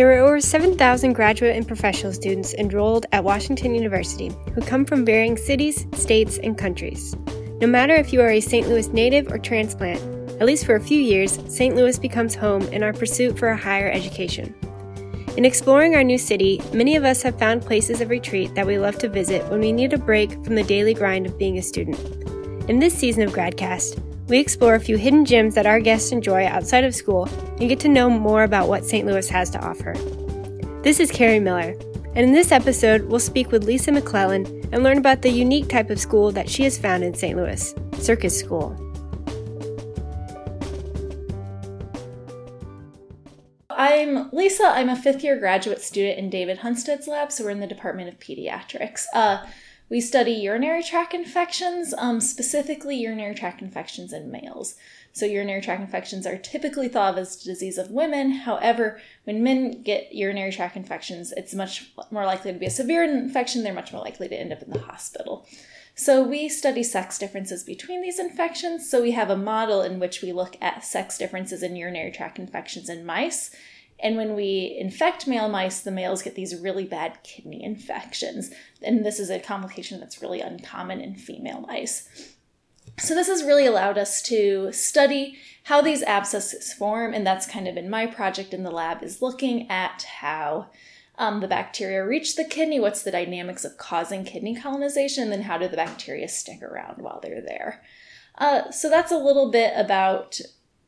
There were over 7,000 graduate and professional students enrolled at Washington University who come from varying cities, states, and countries. No matter if you are a St. Louis native or transplant, at least for a few years, St. Louis becomes home in our pursuit for a higher education. In exploring our new city, many of us have found places of retreat that we love to visit when we need a break from the daily grind of being a student. In this season of GradCast, we explore a few hidden gems that our guests enjoy outside of school and get to know more about what St. Louis has to offer. This is Carrie Miller, and in this episode, we'll speak with Lisa McLellan and learn about the unique type of school that she has found in St. Louis Circus School. I'm Lisa. I'm a fifth year graduate student in David Hunstad's lab, so we're in the Department of Pediatrics. Uh, we study urinary tract infections, um, specifically urinary tract infections in males. So, urinary tract infections are typically thought of as disease of women. However, when men get urinary tract infections, it's much more likely to be a severe infection. They're much more likely to end up in the hospital. So, we study sex differences between these infections. So, we have a model in which we look at sex differences in urinary tract infections in mice and when we infect male mice, the males get these really bad kidney infections. And this is a complication that's really uncommon in female mice. So, this has really allowed us to study how these abscesses form, and that's kind of in my project in the lab, is looking at how um, the bacteria reach the kidney, what's the dynamics of causing kidney colonization, and then how do the bacteria stick around while they're there. Uh, so, that's a little bit about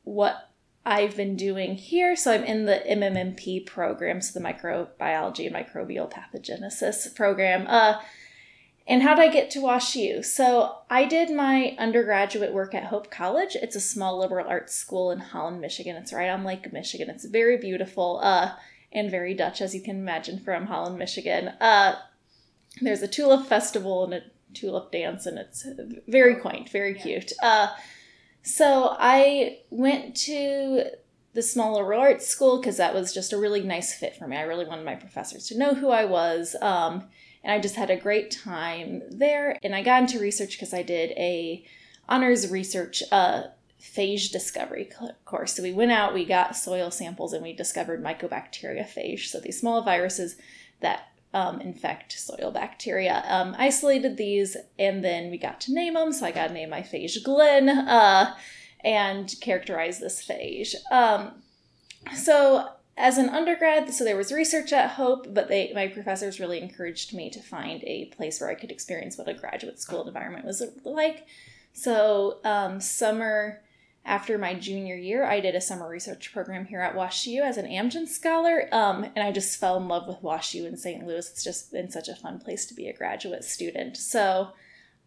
what I've been doing here. So I'm in the MMMP program, so the microbiology and microbial pathogenesis program. Uh, and how did I get to Wash U? So I did my undergraduate work at Hope College. It's a small liberal arts school in Holland, Michigan. It's right on Lake Michigan. It's very beautiful uh, and very Dutch, as you can imagine from Holland, Michigan. Uh, there's a tulip festival and a tulip dance, and it's very quaint, very cute. Uh, so I went to the small liberal arts school because that was just a really nice fit for me. I really wanted my professors to know who I was. Um, and I just had a great time there. And I got into research because I did a honors research uh, phage discovery course. So we went out, we got soil samples, and we discovered mycobacteria phage. So these small viruses that um, infect soil bacteria. Um, isolated these, and then we got to name them. So I got to name my phage Glenn uh, and characterize this phage. Um, so as an undergrad, so there was research at Hope, but they my professors really encouraged me to find a place where I could experience what a graduate school environment was like. So um, summer after my junior year, I did a summer research program here at WashU as an Amgen scholar, um, and I just fell in love with WashU in St. Louis. It's just been such a fun place to be a graduate student. So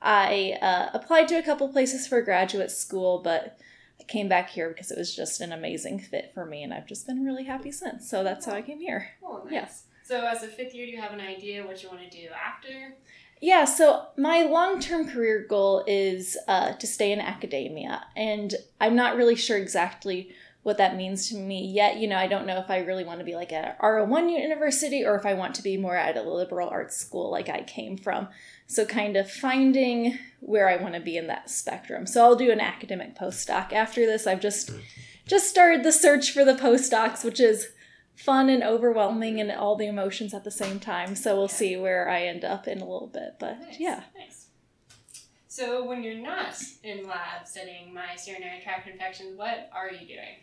I uh, applied to a couple places for graduate school, but I came back here because it was just an amazing fit for me, and I've just been really happy since. So that's how I came here. Oh, nice. Yes. So, as a fifth year, do you have an idea what you want to do after? Yeah, so my long term career goal is uh, to stay in academia, and I'm not really sure exactly what that means to me yet. You know, I don't know if I really want to be like at R1 university or if I want to be more at a liberal arts school like I came from. So, kind of finding where I want to be in that spectrum. So, I'll do an academic postdoc after this. I've just just started the search for the postdocs, which is fun and overwhelming and all the emotions at the same time. So we'll see where I end up in a little bit. But nice, yeah. Nice. So when you're not in lab studying my urinary tract infections, what are you doing?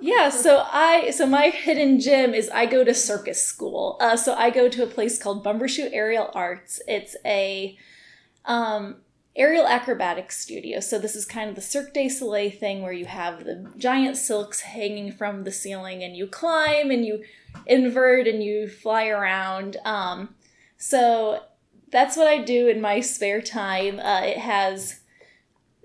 yeah, so I so my hidden gem is I go to circus school. Uh, so I go to a place called Bumbershoot Aerial Arts. It's a um, aerial acrobatics studio. So this is kind of the Cirque du Soleil thing where you have the giant silks hanging from the ceiling and you climb and you invert and you fly around. Um, so that's what I do in my spare time. Uh, it has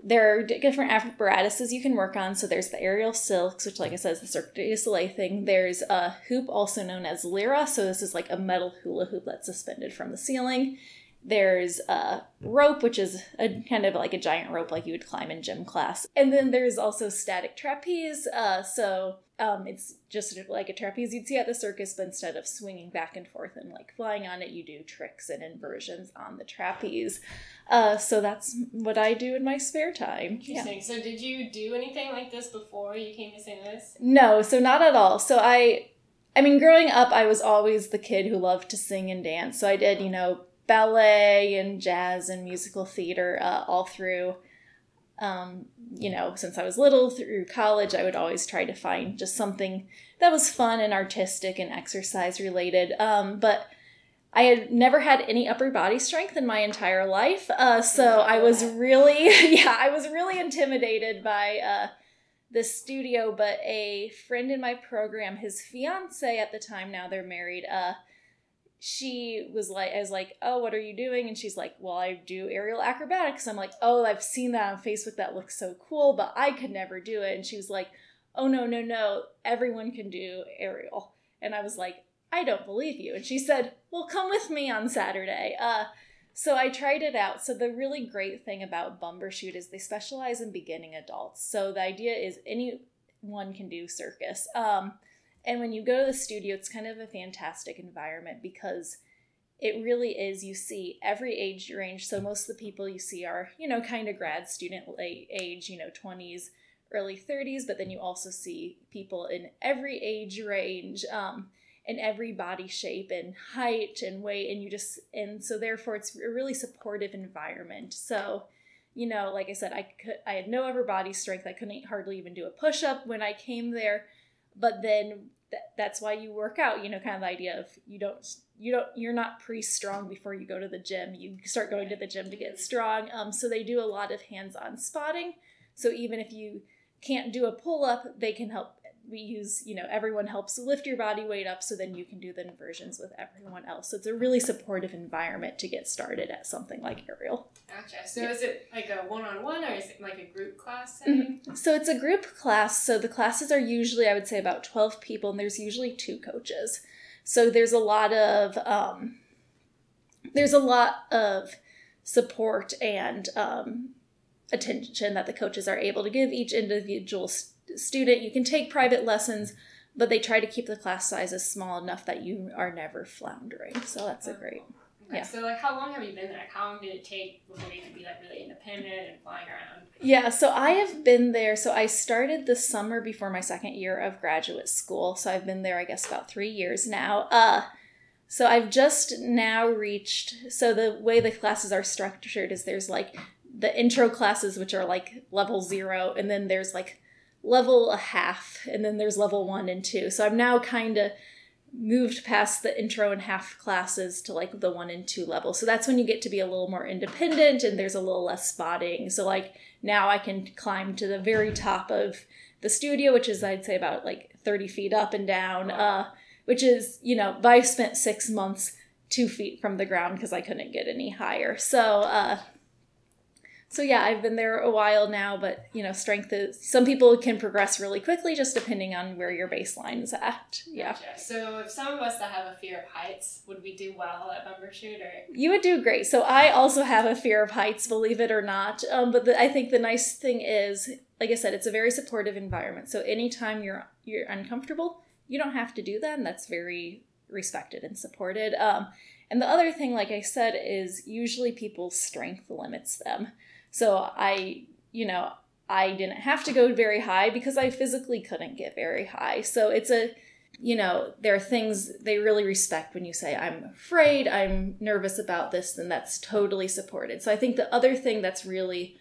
there are different apparatuses you can work on. So there's the aerial silks, which, like I said, is the Cirque du Soleil thing. There's a hoop, also known as lyra. So this is like a metal hula hoop that's suspended from the ceiling. There's a rope, which is a kind of like a giant rope like you would climb in gym class. And then there's also static trapeze. Uh, so um, it's just like a trapeze you'd see at the circus, but instead of swinging back and forth and like flying on it, you do tricks and inversions on the trapeze. Uh, so that's what I do in my spare time. Interesting. Yeah. So did you do anything like this before you came to St. Louis? No, so not at all. So I I mean, growing up, I was always the kid who loved to sing and dance. So I did, you know, ballet and jazz and musical theater uh, all through. Um, you know, since I was little through college, I would always try to find just something that was fun and artistic and exercise related. Um, but I had never had any upper body strength in my entire life. Uh, so I was really, yeah, I was really intimidated by uh, this studio. But a friend in my program, his fiance at the time, now they're married, uh, she was like, I was like, oh, what are you doing? And she's like, well, I do aerial acrobatics. I'm like, oh, I've seen that on Facebook. That looks so cool, but I could never do it. And she was like, oh, no, no, no, everyone can do aerial. And I was like, I don't believe you. And she said, well, come with me on Saturday. Uh, so I tried it out. So the really great thing about Bumbershoot is they specialize in beginning adults. So the idea is anyone can do circus. Um, and when you go to the studio, it's kind of a fantastic environment because it really is. You see every age range. So most of the people you see are, you know, kind of grad student age, you know, 20s, early 30s, but then you also see people in every age range. Um, and every body shape and height and weight and you just and so therefore it's a really supportive environment so you know like i said i could i had no upper body strength i couldn't hardly even do a push-up when i came there but then th- that's why you work out you know kind of the idea of you don't you don't you're not pre-strong before you go to the gym. You start going to the gym to get strong um, so they do a lot of hands-on spotting. So even if you can't do a pull-up they can help we use you know everyone helps lift your body weight up so then you can do the inversions with everyone else. So it's a really supportive environment to get started at something like aerial gotcha. So yeah. is it like a one-on-one or is it like a group class setting? Mm-hmm. so it's a group class. So the classes are usually i would say about 12 people and there's usually two coaches. So there's a lot of um, there's a lot of support and um, attention that the coaches are able to give each individual student. You can take private lessons, but they try to keep the class sizes small enough that you are never floundering. So that's a great. Okay, yeah. So like, how long have you been there? How long did it take before you could be like really independent and flying around? Yeah. So I have been there. So I started the summer before my second year of graduate school. So I've been there, I guess, about three years now. Uh, so I've just now reached. So the way the classes are structured is there's like the intro classes, which are like level zero, and then there's like level a half, and then there's level one and two. So I'm now kind of moved past the intro and half classes to like the one and two level. So that's when you get to be a little more independent and there's a little less spotting. So like now I can climb to the very top of the studio, which is I'd say about like 30 feet up and down, uh, which is, you know, I spent six months two feet from the ground because I couldn't get any higher. So uh, so yeah, I've been there a while now, but you know, strength is some people can progress really quickly just depending on where your baseline is at. Yeah. Gotcha. So if some of us that have a fear of heights, would we do well at Bumbershoot or You would do great. So I also have a fear of heights, believe it or not. Um, but the, I think the nice thing is, like I said, it's a very supportive environment. So anytime you're you're uncomfortable, you don't have to do that, and that's very respected and supported. Um, and the other thing, like I said, is usually people's strength limits them. So I, you know, I didn't have to go very high because I physically couldn't get very high. So it's a, you know, there are things they really respect when you say, I'm afraid, I'm nervous about this, and that's totally supported. So I think the other thing that's really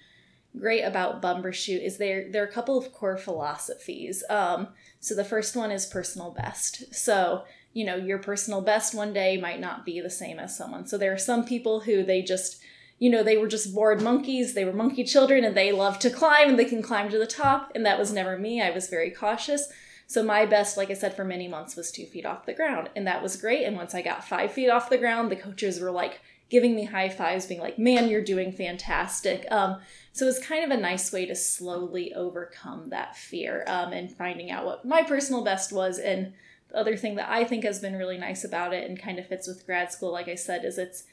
great about Bumbershoot is there there are a couple of core philosophies. Um, so the first one is personal best. So you know your personal best one day might not be the same as someone. So there are some people who they just you know, they were just bored monkeys. They were monkey children and they love to climb and they can climb to the top. And that was never me. I was very cautious. So my best, like I said, for many months was two feet off the ground. And that was great. And once I got five feet off the ground, the coaches were like giving me high fives, being like, man, you're doing fantastic. Um, so it was kind of a nice way to slowly overcome that fear um, and finding out what my personal best was. And the other thing that I think has been really nice about it and kind of fits with grad school, like I said, is it's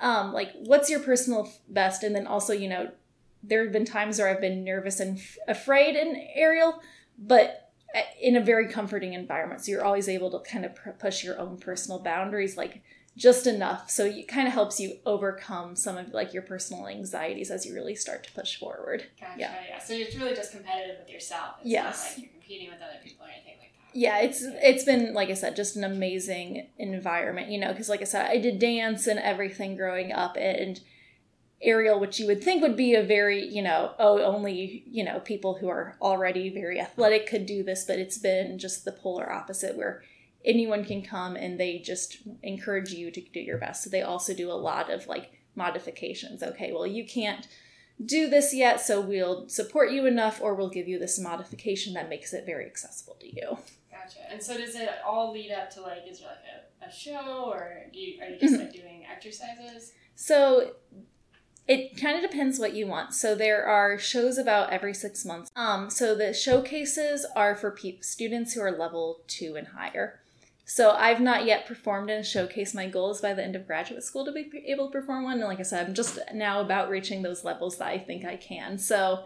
um, like what's your personal best? And then also you know there have been times where i've been nervous and f- afraid in aerial but in a very comforting environment. So you're always able to kind of pr- push your own personal boundaries like just enough. So it kind of helps you overcome some of like your personal anxieties as you really start to push forward. Gotcha, yeah. yeah. So it's really just competitive with yourself. It's yes. not like you're competing with other people or anything like that yeah it's it's been like i said just an amazing environment you know because like i said i did dance and everything growing up and aerial which you would think would be a very you know oh only you know people who are already very athletic could do this but it's been just the polar opposite where anyone can come and they just encourage you to do your best. So they also do a lot of like modifications. Okay well you can't do this yet so we'll support you enough or we'll give you this modification that makes it very accessible to you Gotcha. And so does it all lead up to like is there like a, a show or do you, are you just like doing exercises? So it kind of depends what you want. So there are shows about every six months. Um, so the showcases are for pe- students who are level two and higher. So I've not yet performed in a showcase. My goal is by the end of graduate school to be able to perform one. And like I said, I'm just now about reaching those levels that I think I can. So,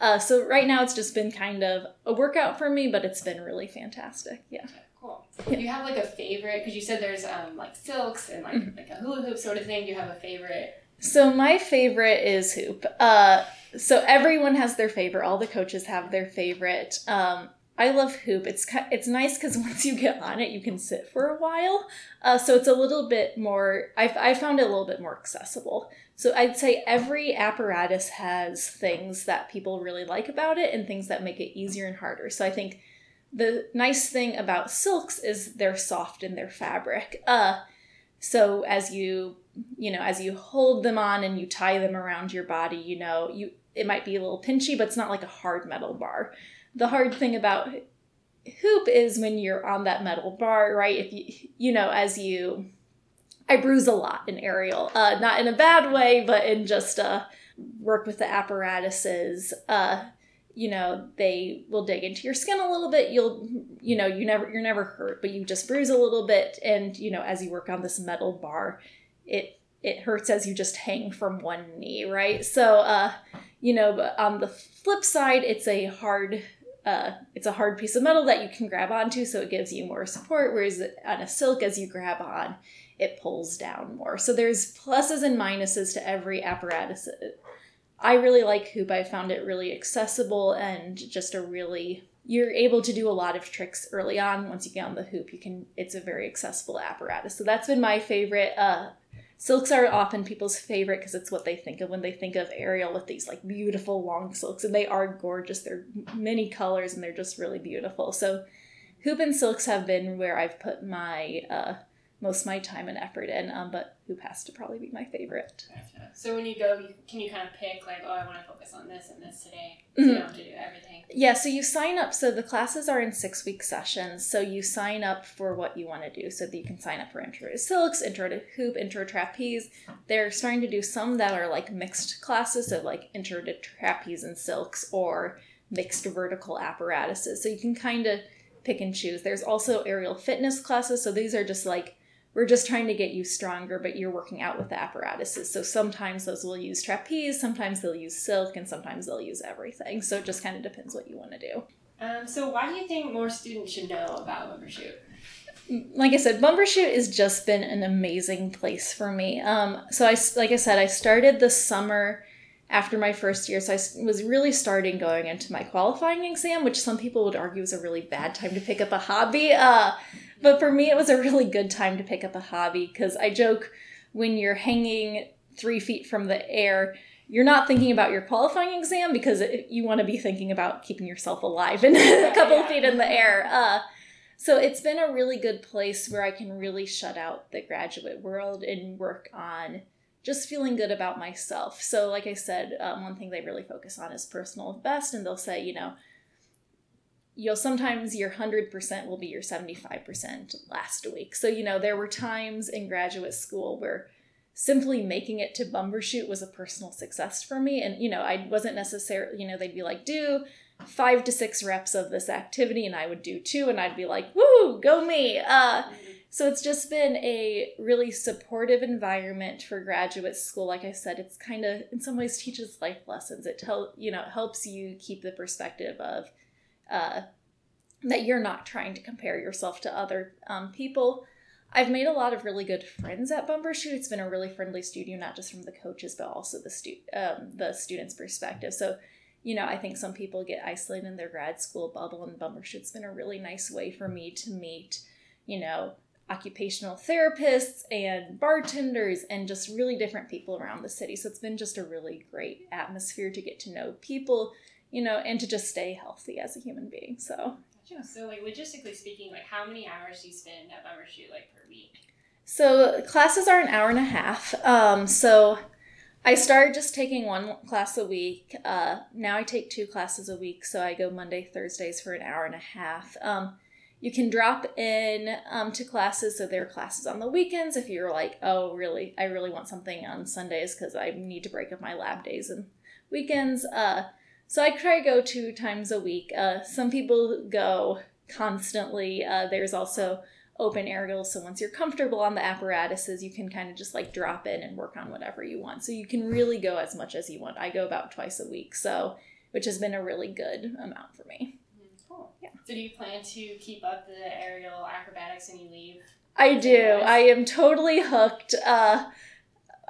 uh, so right now it's just been kind of a workout for me, but it's been really fantastic. Yeah. Cool. Do you have like a favorite? Because you said there's um like silks and like Mm-hmm. like a hula hoop sort of thing. Do you have a favorite? So my favorite is hoop. Uh, so everyone has their favorite. All the coaches have their favorite. Um, I love hoop. It's it's nice because once you get on it, you can sit for a while. Uh, so it's a little bit more. I I found it a little bit more accessible. So I'd say every apparatus has things that people really like about it and things that make it easier and harder. So I think the nice thing about silks is they're soft in their fabric. Uh, so as you you know as you hold them on and you tie them around your body you know you it might be a little pinchy but it's not like a hard metal bar the hard thing about hoop is when you're on that metal bar right if you you know as you i bruise a lot in aerial uh not in a bad way but in just uh work with the apparatuses. Uh you know they will dig into your skin a little bit. You'll you know you never you're never hurt but you just bruise a little bit. And you know as you work on this metal bar it it hurts as you just hang from one knee right? So uh you know but on the flip side it's a hard uh it's a hard piece of metal that you can grab onto so it gives you more support whereas on a silk as you grab on it pulls down more so there's pluses and minuses to every apparatus I really like Hoop. I found it really accessible and just a really you're able to do a lot of tricks early on. Once you get on the hoop, you can it's a very accessible apparatus. So that's been my favorite. Uh silks are often people's favorite because it's what they think of when they think of aerial with these like beautiful long silks and they are gorgeous. They're many colors and they're just really beautiful. So hoop and silks have been where I've put my uh most of my time and effort in, um, but hoop has to probably be my favorite. Gotcha. So when you go, you, can you kind of pick like, oh, I want to focus on this and this today. So Mhm. you don't have to do everything. Yeah, so you sign up. So the classes are in six week sessions. So you sign up for what you want to do. So that you can sign up for intro to silks, intro to hoop, intro to trapeze. They're starting to do some that are like mixed classes, so like intro to trapeze and silks or mixed vertical apparatuses. So you can kind of pick and choose. There's also aerial fitness classes. So these are just like we're just trying to get you stronger, but you're working out with the apparatuses. So sometimes those will use trapeze, sometimes they'll use silk, and sometimes they'll use everything. So it just kind of depends what you want to do. Um, so why do you think more students should know about Bumbershoot? Like I said, Bumbershoot has just been an amazing place for me. Um, so I, like I said, I started this summer after my first year, so I was really starting going into my qualifying exam, which some people would argue is a really bad time to pick up a hobby. Uh, but for me, it was a really good time to pick up a hobby because I joke when you're hanging three feet from the air, you're not thinking about your qualifying exam because it, you want to be thinking about keeping yourself alive and a couple Yeah. feet in the air. Uh, so it's been a really good place where I can really shut out the graduate world and work on just feeling good about myself. So, like I said, um, one thing they really focus on is personal best, and they'll say, you know, you'll sometimes your 100% will be your 75% last week. So, you know, there were times in graduate school where simply making it to Bumbershoot was a personal success for me. And, you know, I wasn't necessarily, you know, they'd be like, do five to six reps of this activity, and I would do two, and I'd be like, woo, go me. Uh, so it's just been a really supportive environment for graduate school. Like I said, it's kind of in some ways teaches life lessons. It tell you know helps you keep the perspective of uh, that you're not trying to compare yourself to other um, people. I've made a lot of really good friends at Bumbershoot. It's been a really friendly studio, not just from the coaches, but also the stu- um, the students' perspective. So you know, I think some people get isolated in their grad school bubble, and Bumbershoot's been a really nice way for me to meet, you know, occupational therapists and bartenders and just really different people around the city. So it's been just a really great atmosphere to get to know people, you know, and to just stay healthy as a human being. So, so like logistically speaking, like how many hours do you spend at Bumbershoot like per week? So classes are an hour and a half. Um, so I started just taking one class a week. Uh, now I take two classes a week. So I go Monday, Thursdays for an hour and a half. Um, you can drop in um, to classes. So there are classes on the weekends if you're like, oh, really, I really want something on Sundays because I need to break up my lab days and weekends. Uh, so I try to go two times a week. Uh, some people go constantly. Uh, there's also open aerials. So once you're comfortable on the apparatuses, you can kind of just like drop in and work on whatever you want. So you can really go as much as you want. I go about twice a week. So, which has been a really good amount for me. Cool. Yeah. So do you plan to keep up the aerial acrobatics when you leave? I do. I am totally hooked. Uh,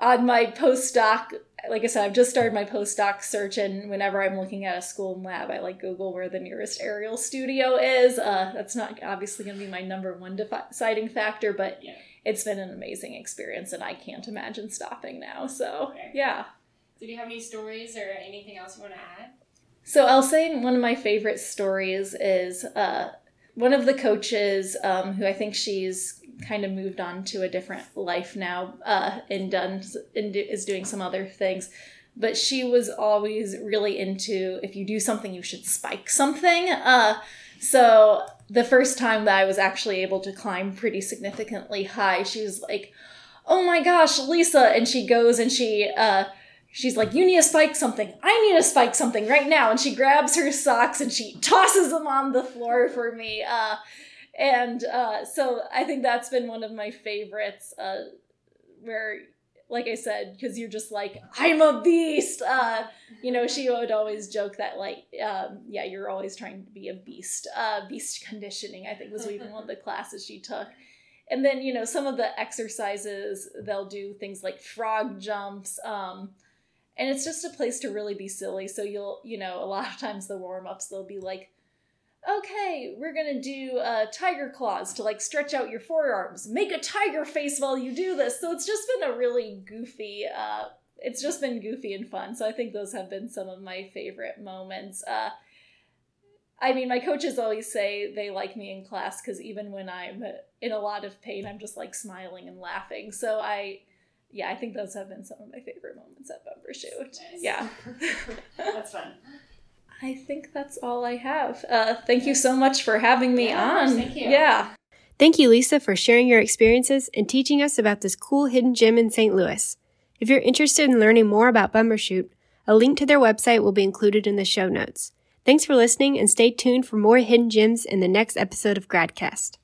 on my postdoc, like I said, I've just started my postdoc search, and whenever I'm looking at a school and lab, I like Google where the nearest aerial studio is. Uh, that's not obviously going to be my number one deciding factor, but yeah. it's been an amazing experience, and I can't imagine stopping now. So, okay. yeah. So, do you have any stories or anything else you want to add? So I'll say one of my favorite stories is uh, one of the coaches um, who I think she's kind of moved on to a different life now uh, and done and is doing some other things. But she was always really into if you do something, you should spike something. Uh, so the first time that I was actually able to climb pretty significantly high, she was like, "Oh my gosh, Lisa!" And she goes and she uh, she's like, You need to spike something. I need to spike something right now. And she grabs her socks and she tosses them on the floor for me. Uh, and uh, so I think that's been one of my favorites, uh, where, like I said, because you're just like, I'm a beast. Uh, you know, she would always joke that, like, um, yeah, you're always trying to be a beast. Uh, beast conditioning, I think, was even one of the classes she took and then you know some of the exercises they'll do things like frog jumps um, and it's just a place to really be silly so you'll you know a lot of times the warm-ups they'll be like okay we're gonna do uh, tiger claws to like stretch out your forearms make a tiger face while you do this so it's just been a really goofy uh, it's just been goofy and fun so i think those have been some of my favorite moments uh, I mean, my coaches always say they like me in class because even when I'm in a lot of pain, I'm just like smiling and laughing. So I, yeah, I think those have been some of my favorite moments at Bumbershoot. Nice. Yeah. that's fun. I think that's all I have. Uh, thank you so much for having me yeah, on. Thank you. Yeah. Thank you, Lisa, for sharing your experiences and teaching us about this cool hidden gym in St. Louis. If you're interested in learning more about Bumbershoot, a link to their website will be included in the show notes. Thanks for listening and stay tuned for more hidden gems in the next episode of Gradcast.